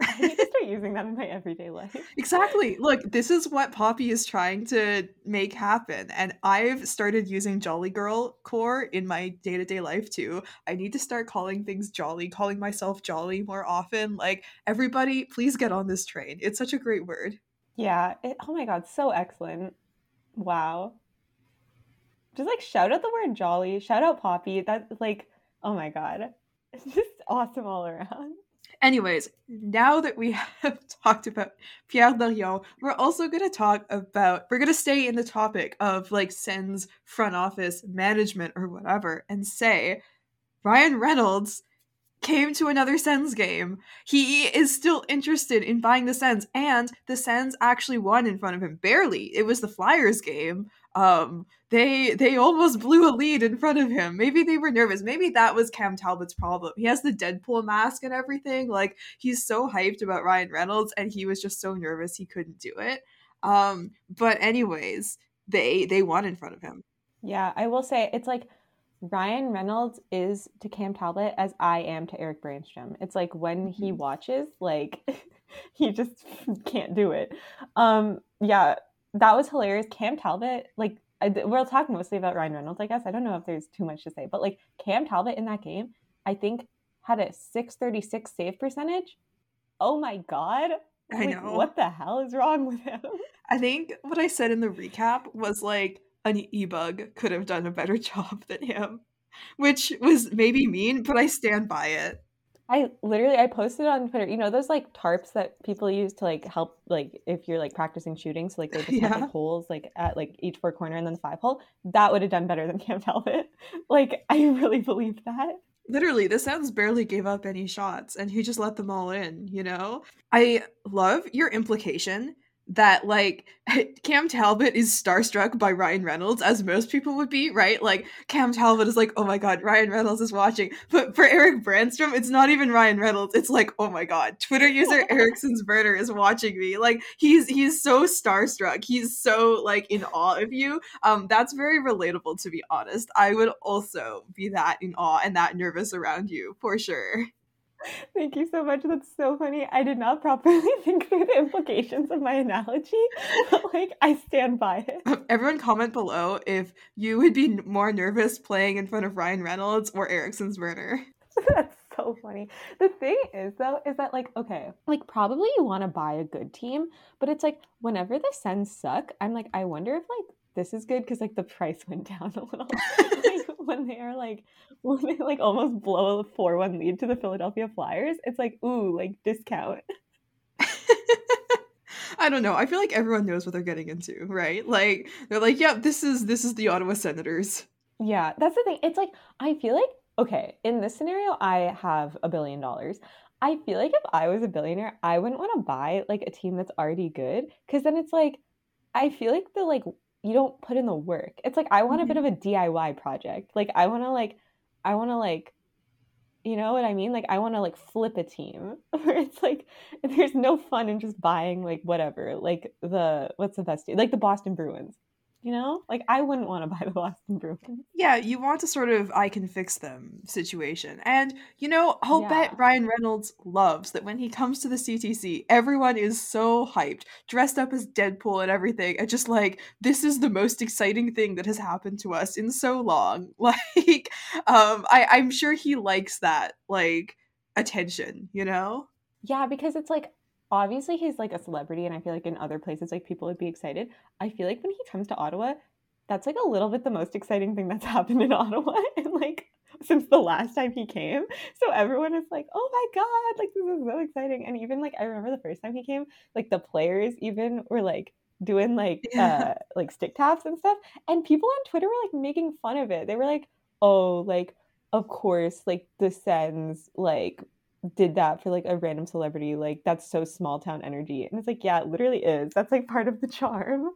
I need to start using that in my everyday life. Exactly. Look, this is what Poppy is trying to make happen. And I've started using Jolly Girl Core in my day to day life too. I need to start calling things jolly, calling myself jolly more often. Like, everybody, please get on this train. It's such a great word. Yeah. It, oh my God. So excellent. Wow. Just like shout out the word jolly, shout out Poppy. That's like, oh my God. It's just awesome all around. Anyways, now that we have talked about Pierre Dorion, we're also going to talk about, we're going to stay in the topic of like Sens front office management or whatever and say Ryan Reynolds came to another Sens game. He is still interested in buying the Sens and the Sens actually won in front of him barely. It was the Flyers game. Um they they almost blew a lead in front of him. Maybe they were nervous. Maybe that was Cam Talbot's problem. He has the Deadpool mask and everything. Like he's so hyped about Ryan Reynolds and he was just so nervous he couldn't do it. Um but anyways, they they won in front of him. Yeah, I will say it's like Ryan Reynolds is to Cam Talbot as I am to Erik Brännström. It's like when he Mhm. watches, like he just can't do it. Um, yeah, that was hilarious. Cam Talbot, like I, we'll talk mostly about Ryan Reynolds, I guess. I don't know if there's too much to say, but like Cam Talbot in that game, I think had a 636 save percentage. Oh my god. I Like, know. What the hell is wrong with him? I think what I said in the recap was like an e-bug could have done a better job than him, which was maybe mean, but I stand by it. I literally I posted on Twitter. You know those like tarps that people use to like help like if you're like practicing shooting. So like they just have like holes like at like each four corner and then the five hole. That would have done better than Cam Talbot. Like I really believe that. Literally, the Sens barely gave up any shots and he just let them all in, you know? I love your implication that like Cam Talbot is starstruck by Ryan Reynolds as most people would be, right? Like Cam Talbot is like, "Oh my god, Ryan Reynolds is watching." But for Erik Brännström, it's not even Ryan Reynolds. It's like, "Oh my god, Twitter user Erik Karlsson's Burner is watching me." Like he's he's so starstruck. He's so like in awe of you. Um that's very relatable to be honest. I would also be that in awe and that nervous around you for sure. Thank you so much. That's so funny. I did not properly think through the implications of my analogy, but like I stand by it. Um, everyone comment below if you would be more nervous playing in front of Ryan Reynolds or Erik Karlsson's Burner. That's so funny. The thing is though, is that like, okay, like probably you want to buy a good team, but it's like whenever the Sens suck, I'm like, I wonder if like this is good because like the price went down a little like, when they are like when they like almost blow a four one lead to the Philadelphia Flyers. It's like ooh, like discount. I don't know. I feel like everyone knows what they're getting into, right? Like they're like, "Yep, yeah, this is this is the Ottawa Senators." Yeah, that's the thing. It's like I feel like okay, in this scenario, I have a billion dollars. I feel like if I was a billionaire, I wouldn't want to buy like a team that's already good because then it's like I feel like the like you don't put in the work. It's like I want mm-hmm. a bit of a DIY project. Like I want to like I want to like you know what I mean? Like I want to like flip a team where it's like there's no fun in just buying like whatever. Like the what's the best team? Like the Boston Bruins you know? Like i wouldn't want to buy the boston bruins. Yeah you want a sort of i can fix them situation. And you know i'll yeah. bet ryan reynolds loves that when he comes to the ctc everyone is so hyped dressed up as deadpool and everything and just like this is the most exciting thing that has happened to us in so long. Like um i i'm sure he likes that like attention you know? Yeah because it's like obviously he's like a celebrity and I feel like in other places like people would be excited. I feel like when he comes to Ottawa, that's like a little bit the most exciting thing that's happened in Ottawa and like since the last time he came. So everyone is like, "Oh my god, like this is so exciting." And even like I remember the first time he came, like the players even were like doing like yeah. uh like stick taps and stuff and people on Twitter were like making fun of it. They were like, "Oh, like of course, like the Sens like did that for like a random celebrity like that's so small town energy and it's like yeah it literally is that's like part of the charm.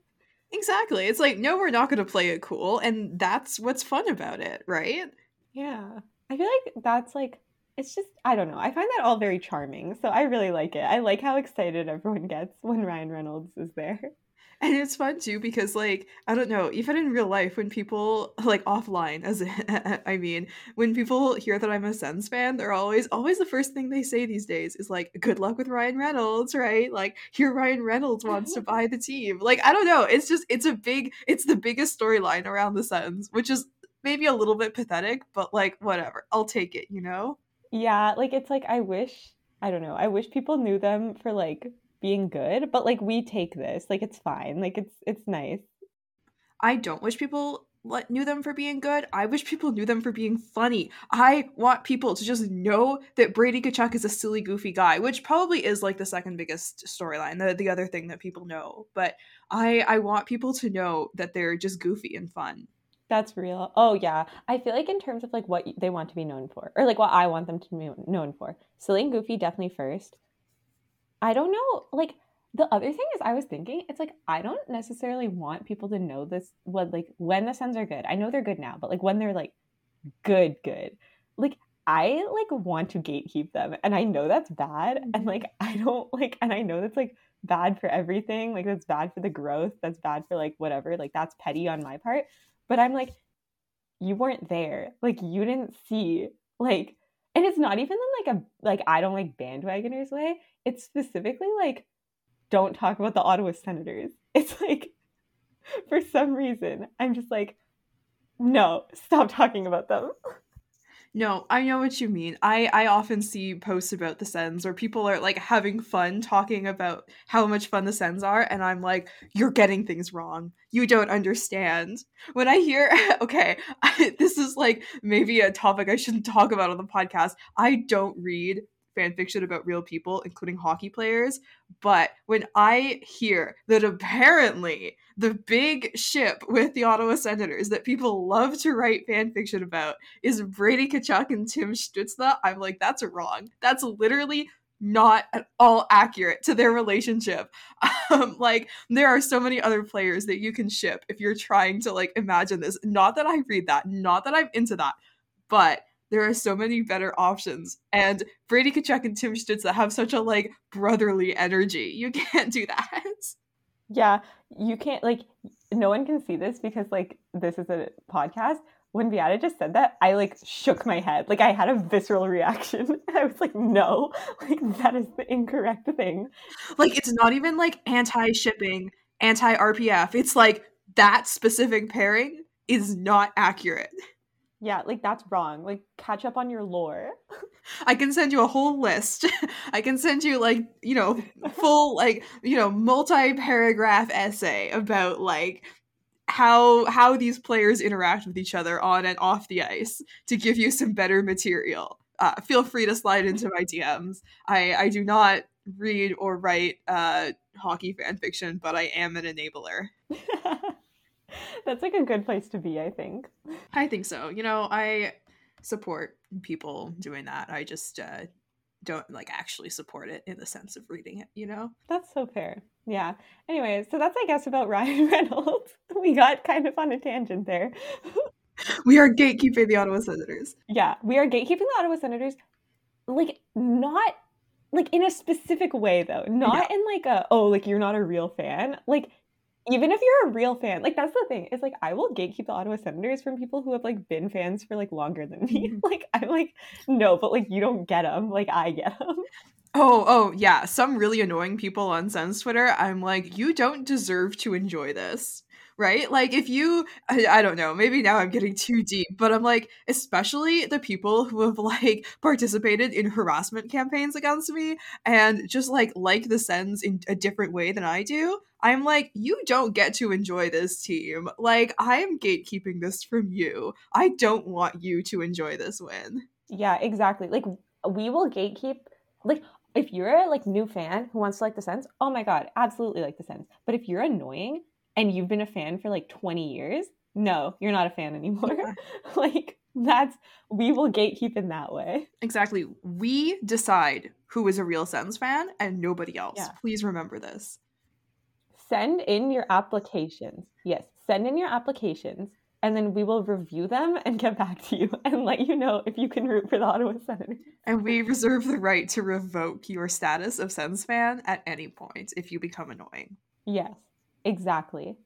Exactly it's like no we're not going to play it cool and that's what's fun about it right? Yeah i feel like that's like it's just i don't know i find that all very charming so i really like it i like how excited everyone gets when ryan reynolds is there and it's fun too because like i don't know even in real life when people like offline as i mean when people hear that i'm a sens fan they're always always the first thing they say these days is like good luck with ryan reynolds right? Like here ryan reynolds wants to buy the team. Like i don't know it's just it's a big it's the biggest storyline around the sens which is maybe a little bit pathetic but like whatever i'll take it you know? Yeah like it's like i wish i don't know i wish people knew them for like being good, but like we take this. Like it's fine. Like it's it's nice. I don't wish people let, knew them for being good. I wish people knew them for being funny. I want people to just know that Brady Tkachuk is a silly, goofy guy, which probably is like the second biggest storyline, the, the other thing that people know. But I I want people to know that they're just goofy and fun. That's real. Oh yeah, I feel like in terms of like what they want to be known for, or like what I want them to be known for, silly and goofy definitely first. I don't know. Like the other thing is, I was thinking, it's like I don't necessarily want people to know this. What like when the Sens are good, I know they're good now, but like when they're like good, good, like I like want to gatekeep them, and I know that's bad, and mm-hmm. like I don't like, and I know that's like bad for everything. Like that's bad for the growth. That's bad for like whatever. Like that's petty on my part. But I'm like, you weren't there. Like you didn't see. Like and it's not even in like a like I don't like bandwagoners way. It's specifically like don't talk about the Ottawa Senators. It's like for some reason I'm just like no, stop talking about them. No, I know what you mean. I I often see posts about the Sens where people are like having fun talking about how much fun the Sens are, and I'm like, you're getting things wrong. You don't understand. When I hear, okay, I, this is like maybe a topic I shouldn't talk about on the podcast. I don't read fan fiction about real people, including hockey players. But when I hear that apparently the big ship with the Ottawa Senators that people love to write fan fiction about is Brady Tkachuk and Tim Stützle, I'm like, that's wrong. That's literally not at all accurate to their relationship. Um, like there are so many other players that you can ship if you're trying to like imagine this. Not that I read that, not that I'm into that, but there are so many better options. And Brady Tkachuk and Tim Stützle have such a like brotherly energy. You can't do that. Yeah, you can't like no one can see this because like this is a podcast. When Viada just said that, I like shook my head. Like I had a visceral reaction. I was like, no, like that is the incorrect thing. Like it's not even like anti shipping, anti RPF. It's like that specific pairing is not accurate. Yeah, like that's wrong. Like catch up on your lore. I can send you a whole list. I can send you like, you know, full like, you know, multi-paragraph essay about like how how these players interact with each other on and off the ice to give you some better material. Uh, feel free to slide into my DMs. I I do not read or write uh hockey fan fiction, but I am an enabler. That's like a good place to be, I think. I think so. You know, I support people doing that. I just uh, don't like actually support it in the sense of reading it, you know? That's so fair. Yeah. Anyway, so that's I guess about Ryan Reynolds. We got kind of on a tangent there. we are gatekeeping the Ottawa Senators. Yeah, we are gatekeeping the Ottawa Senators. Like not like in a specific way though. Not yeah. in like a oh, like you're not a real fan. Like even if you're a real fan, like that's the thing. It's like I will gatekeep the Ottawa Senators from people who have like been fans for like longer than me. Mm-hmm. Like I'm like no, but like you don't get them. Like I get them. Oh, oh yeah. Some really annoying people on Sens Twitter. I'm like, you don't deserve to enjoy this right? Like if you I, I, don't know, maybe now I'm getting too deep, but I'm like especially the people who have like participated in harassment campaigns against me and just like like the Sens in a different way than I do. I'm like, you don't get to enjoy this team. Like I am gatekeeping this from you. I don't want you to enjoy this win. Yeah, exactly. Like we will gatekeep like if you're a like new fan who wants to like the Sens, oh my god, absolutely like the Sens. But if you're annoying and you've been a fan for like 20 years, no, you're not a fan anymore. Yeah. like that's we will gatekeep in that way. Exactly. We decide who is a real Sens fan and nobody else. Yeah. Please remember this. Send in your applications. Yes, send in your applications and then we will review them and get back to you and let you know if you can root for the Ottawa Senators. And we reserve the right to revoke your status of Sens fan at any point if you become annoying. Yes. Exactly.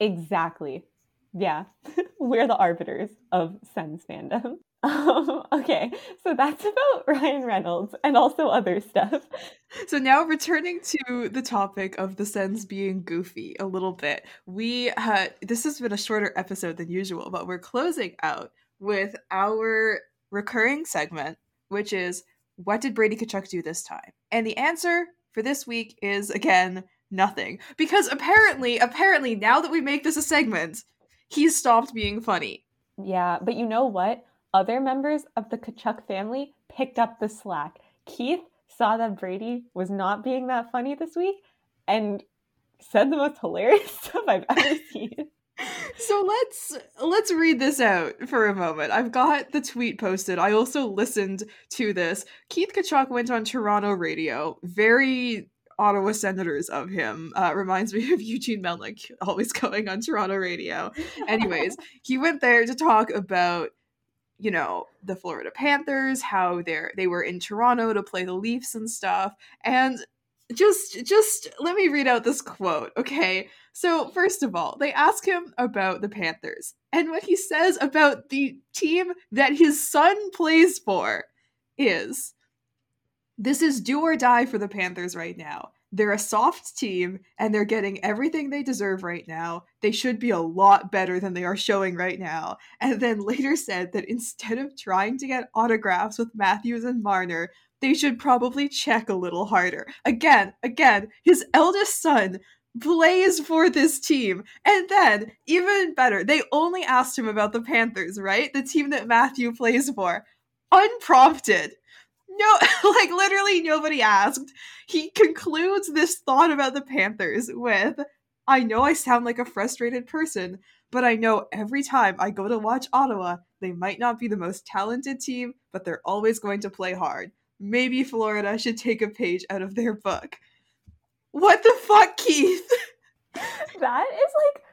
Exactly. Yeah. We're the arbiters of Sens fandom. Um, okay, so that's about Ryan Reynolds and also other stuff. So now returning to the topic of the Sens being goofy a little bit, we had this has been a shorter episode than usual, but we're closing out with our recurring segment, which is what did Brady Tkachuk do this time? And the answer for this week is again nothing because apparently apparently now that we make this a segment he's stopped being funny yeah but you know what other members of the Tkachuk family picked up the slack keith saw that brady was not being that funny this week and said the most hilarious stuff i've ever seen so let's let's read this out for a moment. I've got the tweet posted. I also listened to this. Keith Tkachuk went on Toronto radio, very Ottawa Senators of him. Uh, reminds me of Eugene Melnyk always going on Toronto radio. Anyways, he went there to talk about you know the Florida Panthers, how they're they were in Toronto to play the Leafs and stuff, and just just let me read out this quote, okay? So first of all, they ask him about the Panthers, and what he says about the team that his son plays for is this is do or die for the Panthers right now. They're a soft team and they're getting everything they deserve right now. They should be a lot better than they are showing right now. And then later said that instead of trying to get autographs with Matthews and Marner, they should probably check a little harder. Again, again, his eldest son plays for this team. And then, even better, they only asked him about the Panthers, right? The team that Matthew plays for. Unprompted no, like literally nobody asked. He concludes this thought about the Panthers with I know I sound like a frustrated person, but I know every time I go to watch Ottawa, they might not be the most talented team, but they're always going to play hard. maybe Florida should take a page out of their book. What the fuck, Keith? that is like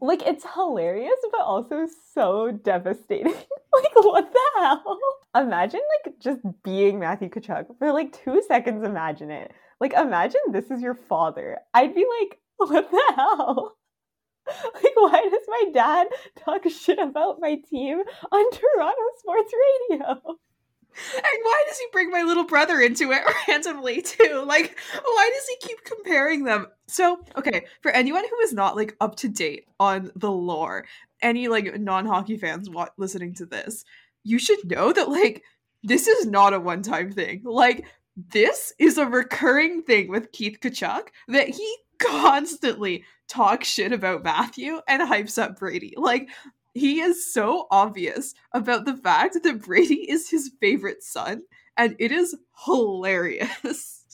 like it's hilarious but also so devastating. Like what the hell? Imagine like just being matthew Tkachuk for like two seconds imagine it. Like imagine this is your father. I'd be like what the hell? Like why does my dad talk shit about my team on toronto sports radio and why does he bring my little brother into it randomly too? Like, why does he keep comparing them? So, okay, for anyone who is not like up to date on the lore, any like non-hockey fans wa- listening to this, you should know that like this is not a one-time thing. Like, this is a recurring thing with Keith Tkachuk that he constantly talks shit about Matthew and hypes up Brady. Like, he is so obvious about the fact that Brady is his favorite son, and it is hilarious.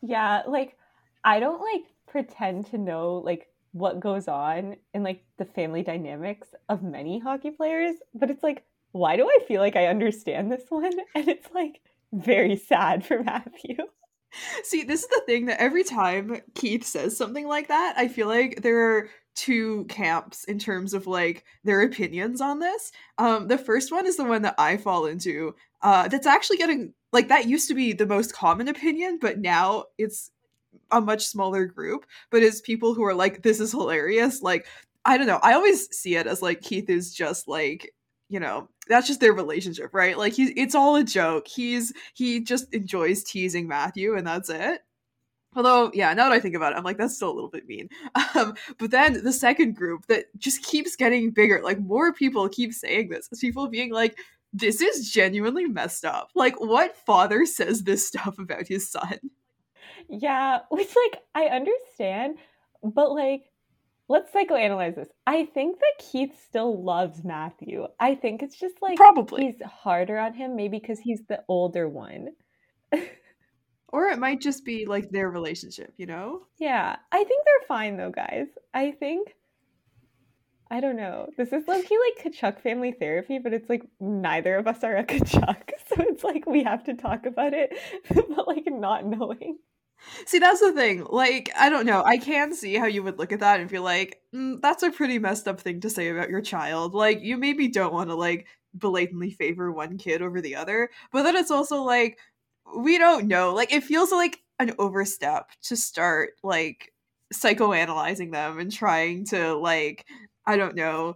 Yeah, like I don't like pretend to know like what goes on in like the family dynamics of many hockey players, but it's like why do I feel like I understand this one? And it's like very sad for Matthew. See, this is the thing that every time Keith says something like that, I feel like there are two camps in terms of like their opinions on this. Um, the first one is the one that I fall into. Uh, that's actually getting like that used to be the most common opinion, but now it's a much smaller group. But it's people who are like, "This is hilarious." Like, I don't know. I always see it as like Keith is just like you know that's just their relationship right like he's it's all a joke he's he just enjoys teasing matthew and that's it Although, yeah, now that I think about it, I'm like, that's still a little bit mean. Um, but then the second group that just keeps getting bigger, like more people keep saying this, people being like, this is genuinely messed up. Like, what father says this stuff about his son? Yeah, which, like, I understand, but, like, let's psychoanalyze this. I think that Keith still loves Matthew. I think it's just, like, Probably. he's harder on him, maybe because he's the older one. Or it might just be like their relationship, you know? Yeah, I think they're fine though, guys. I think I don't know. This is low key like Tkachuk family therapy, but it's like neither of us are a Tkachuk, so it's like we have to talk about it, but like not knowing. See, that's the thing. Like, I don't know. I can see how you would look at that and feel like, mm, that's a pretty messed up thing to say about your child. Like, you maybe don't want to, like, blatantly favor one kid over the other. But then it's also like, we don't know. Like it feels like an overstep to start like psychoanalyzing them and trying to like I don't know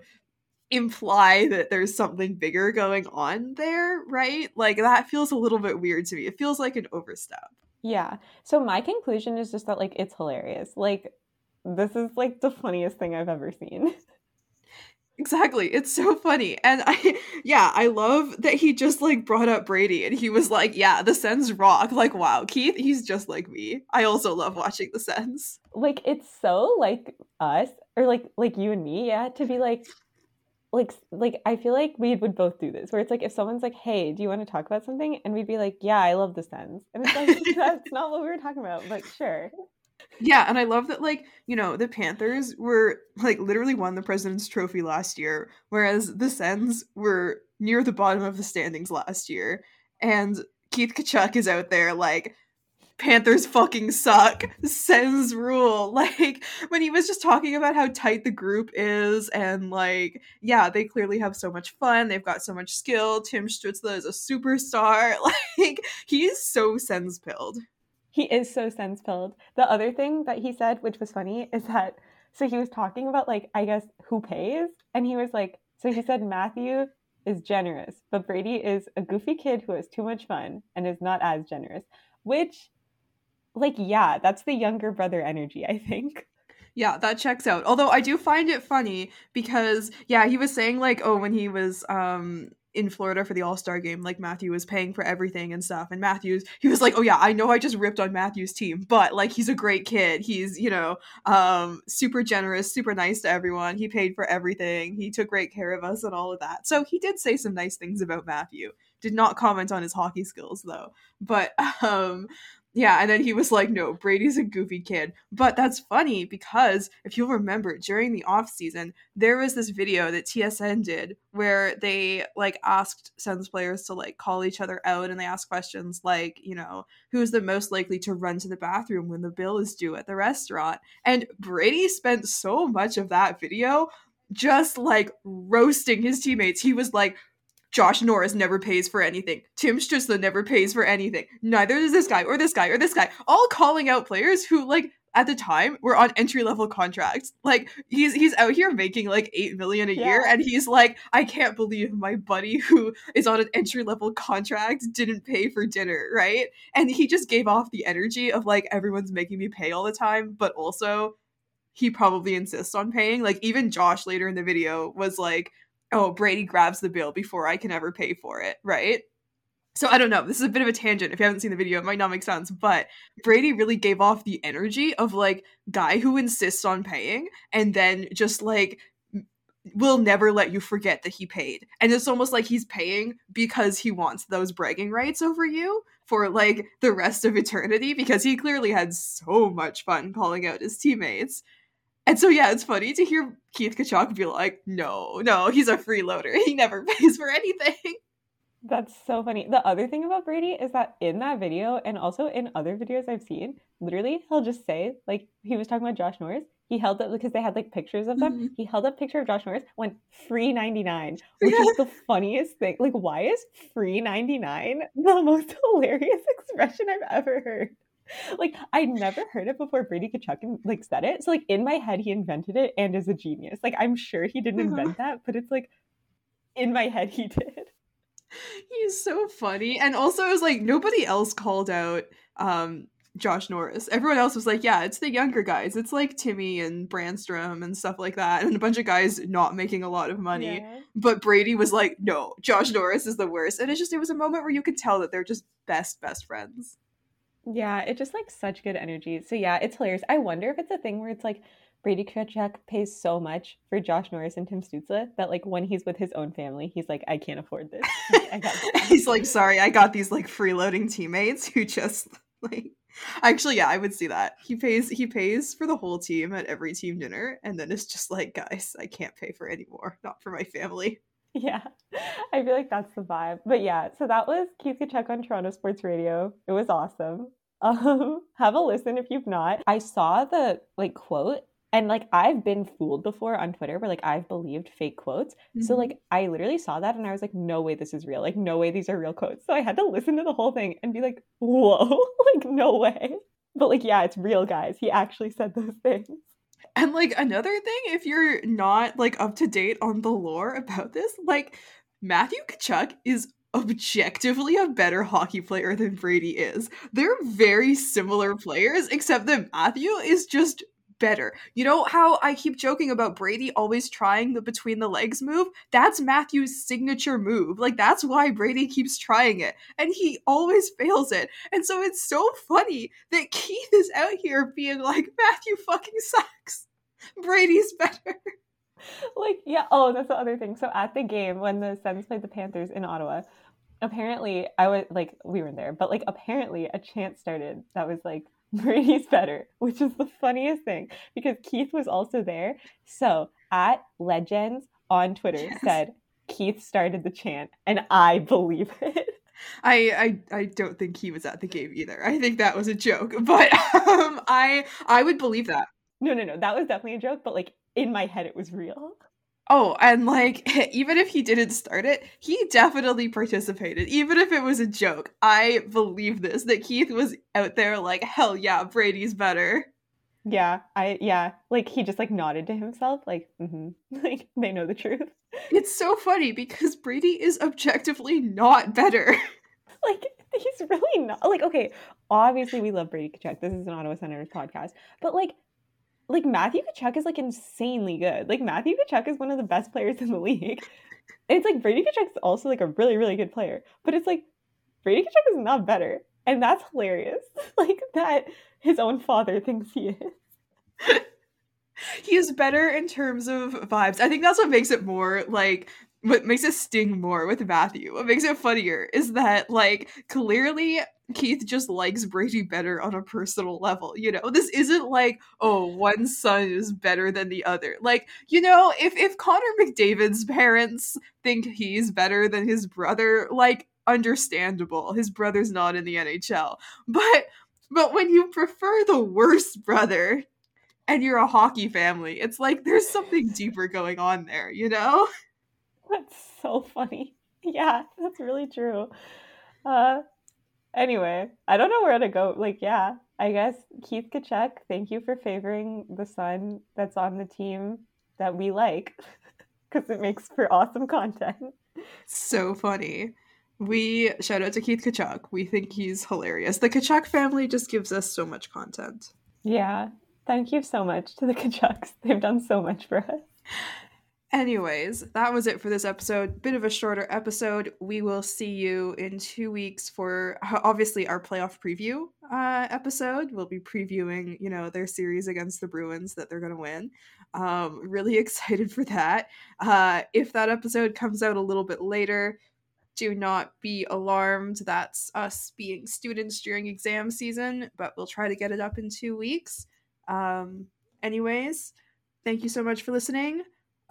imply that there's something bigger going on there, right? Like that feels a little bit weird to me. It feels like an overstep. Yeah. So my conclusion is just that like it's hilarious. Like this is like the funniest thing I've ever seen. Exactly. It's so funny. And I yeah, I love that he just like brought up Brady and he was like, "Yeah, the Sens rock." Like, wow, Keith, he's just like me. I also love watching the Sens. Like it's so like us or like like you and me, yeah, to be like like like I feel like we would both do this where it's like if someone's like, "Hey, do you want to talk about something?" and we'd be like, "Yeah, I love the Sens." And it's like that's not what we were talking about, but sure. Yeah, and I love that like, you know, the Panthers were like literally won the President's Trophy last year, whereas the Sens were near the bottom of the standings last year. And Keith Tkachuk is out there like Panthers fucking suck. Sens rule. Like when he was just talking about how tight the group is and like, yeah, they clearly have so much fun. They've got so much skill. Tim Stützle is a superstar. Like he's so Sens pilled. He is so sense filled. The other thing that he said, which was funny, is that so he was talking about like I guess who pays, and he was like, so he said Matthew is generous, but Brady is a goofy kid who has too much fun and is not as generous. Which, like, yeah, that's the younger brother energy, I think. Yeah, that checks out. Although I do find it funny because yeah, he was saying like, oh, when he was um in Florida for the All Star game, like Matthew was paying for everything and stuff. And Matthews, he was like, "Oh yeah, I know I just ripped on Matthew's team, but like he's a great kid. He's you know, um, super generous, super nice to everyone. He paid for everything. He took great care of us and all of that. So he did say some nice things about Matthew. Did not comment on his hockey skills though. But um, Yeah, and then he was like, no, Brady's a goofy kid. But that's funny because if you'll remember, during the off season, there was this video that TSN did where they like asked Sens players to like call each other out and they asked questions like, you know, who's the most likely to run to the bathroom when the bill is due at the restaurant? And Brady spent so much of that video just like roasting his teammates. He was like, Josh Norris never pays for anything. Tim Stützle never pays for anything. Neither does this guy or this guy or this guy. All calling out players who like at the time were on entry level contracts. Like he's he's out here making like 8 million a year and he's like I can't believe my buddy who is on an entry level contract didn't pay for dinner, right? And he just gave off the energy of like everyone's making me pay all the time, but also he probably insists on paying. Like even Josh later in the video was like oh, Brady grabs the bill before I can ever pay for it, right? So I don't know. This is a bit of a tangent. If you haven't seen the video, it might not make sense. But Brady really gave off the energy of like guy who insists on paying and then just like will never let you forget that he paid. And it's almost like he's paying because he wants those bragging rights over you for like the rest of eternity because he clearly had so much fun calling out his teammates. And so yeah, it's funny to hear Keith Tkachuk be like, "No, no, he's a freeloader. He never pays for anything." That's so funny. The other thing about Brady is that in that video and also in other videos I've seen, literally he'll just say, like he was talking about Josh Norris. He held up because they had like pictures of them. Mhm. He held up a picture of Josh Norris, went free 99, which is the funniest thing. Like, why is free 99 the most hilarious expression I've ever heard? Like, I never heard it before Brady Tkachuk like said it. So like in my head, he invented it and is a genius. Like I'm sure he didn't Uh-huh. invent that, but it's like in my head he did. He's so funny. And also it was like nobody else called out um Josh Norris. Everyone else was like, yeah, it's the younger guys. It's like Timmy and Brännström and stuff like that. And a bunch of guys not making a lot of money. Yeah. But Brady was like, no, Josh Norris is the worst. And it's just, it was a moment where you could tell that they're just best, best friends. Yeah, it just like such good energy. So yeah, it's hilarious. I wonder if it's a thing where it's like Brady Tkachuk pays so much for Josh Norris and Tim Stützle that like when he's with his own family, he's like, I can't afford this. I got He's like, sorry, I got these like freeloading teammates who just like actually yeah, I would see that. He pays he pays for the whole team at every team dinner, and then it's just like, guys, I can't pay for anymore. Not for my family. Yeah, I feel like that's the vibe. But yeah, so that was Keith Tkachuk on Toronto Sports Radio. It was awesome. Um, have a listen if you've not. I saw the like quote and like I've been fooled before on Twitter where like I've believed fake quotes. So Mhm. like I literally saw that and I was like, no way this is real. Like no way these are real quotes. So I had to listen to the whole thing and be like, whoa, like no way. But like yeah, it's real, guys. He actually said those things. And like another thing, if you're not like up to date on the lore about this, like Matthew Tkachuk is objectively a better hockey player than Brady is. They're very similar players, except that Matthew is just better. You know how I keep joking about Brady always trying the between the legs move? That's Matthew's signature move. Like that's why Brady keeps trying it and he always fails it. And so it's so funny that Keith is out here being like Matthew fucking sucks. Brady's better. like yeah oh that's the other thing so at the game when the Sens played the Panthers in Ottawa apparently I was like we weren't there but like apparently a chant started that was like Brady's better which is the funniest thing because Keith was also there so at Legends on Twitter Yes. said Keith started the chant and I believe it I, I I don't think he was at the game either. I think that was a joke, but um, I I would believe that. no no no that was definitely a joke but like in my head it was real Oh, and like even if he didn't start it, he definitely participated. Even if it was a joke, I believe this that Keith was out there like hell yeah, Brady's better. yeah I yeah like he just like nodded to himself like mm-hmm. like they know the truth It's so funny because Brady is objectively not better. like he's really not like okay obviously we love brady Tkachuk. this is an ottawa senators podcast but like like matthew Tkachuk is like insanely good. Like matthew Tkachuk is one of the best players in the league. And it's like brady Tkachuk is also like a really really good player. But it's like brady Tkachuk is not better. And that's hilarious like that his own father thinks he is. He is better in terms of vibes. I think that's what makes it more like what makes it sting more with Matthew. What makes it funnier is that like clearly Keith just likes Brady better on a personal level. You know, this isn't like, oh, one son is better than the other. Like, you know, if if Connor McDavid's parents think he's better than his brother, like understandable. His brother's not in the NHL. But but when you prefer the worst brother and you're a hockey family, it's like there's something deeper going on there, you know? That's so funny. Yeah, that's really true. Uh anyway, I don't know where to go. Like, yeah, I guess Keith Tkachuk, thank you for favoring the son that's on the team that we like because it makes for awesome content. So funny. We shout out to Keith Tkachuk. We think he's hilarious. The Tkachuk family just gives us so much content. Yeah, thank you so much to the Tkachuks. They've done so much for us. Anyways, that was it for this episode. Bit of a shorter episode. We will see you in two weeks for obviously our playoff preview uh, episode. We'll be previewing, you know, their series against the Bruins that they're going to win. Um, really excited for that. Uh, if that episode comes out a little bit later, do not be alarmed. That's us being students during exam season, but we'll try to get it up in two weeks. Um, anyways, thank you so much for listening.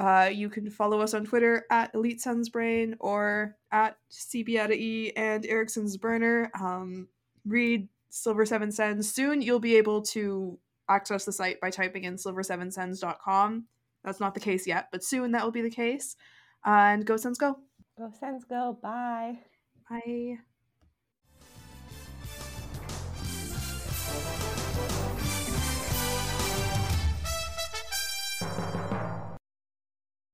Uh, you can follow us on Twitter at Elite Sunsbrain or at CBADE and Erik Karlsson's Burner. Um, read Silver Seven Sens. Soon you'll be able to access the site by typing in silver7sens.com. That's not the case yet, but soon that will be the case. Uh, and go Sens go. Go Sens go. Bye. Bye.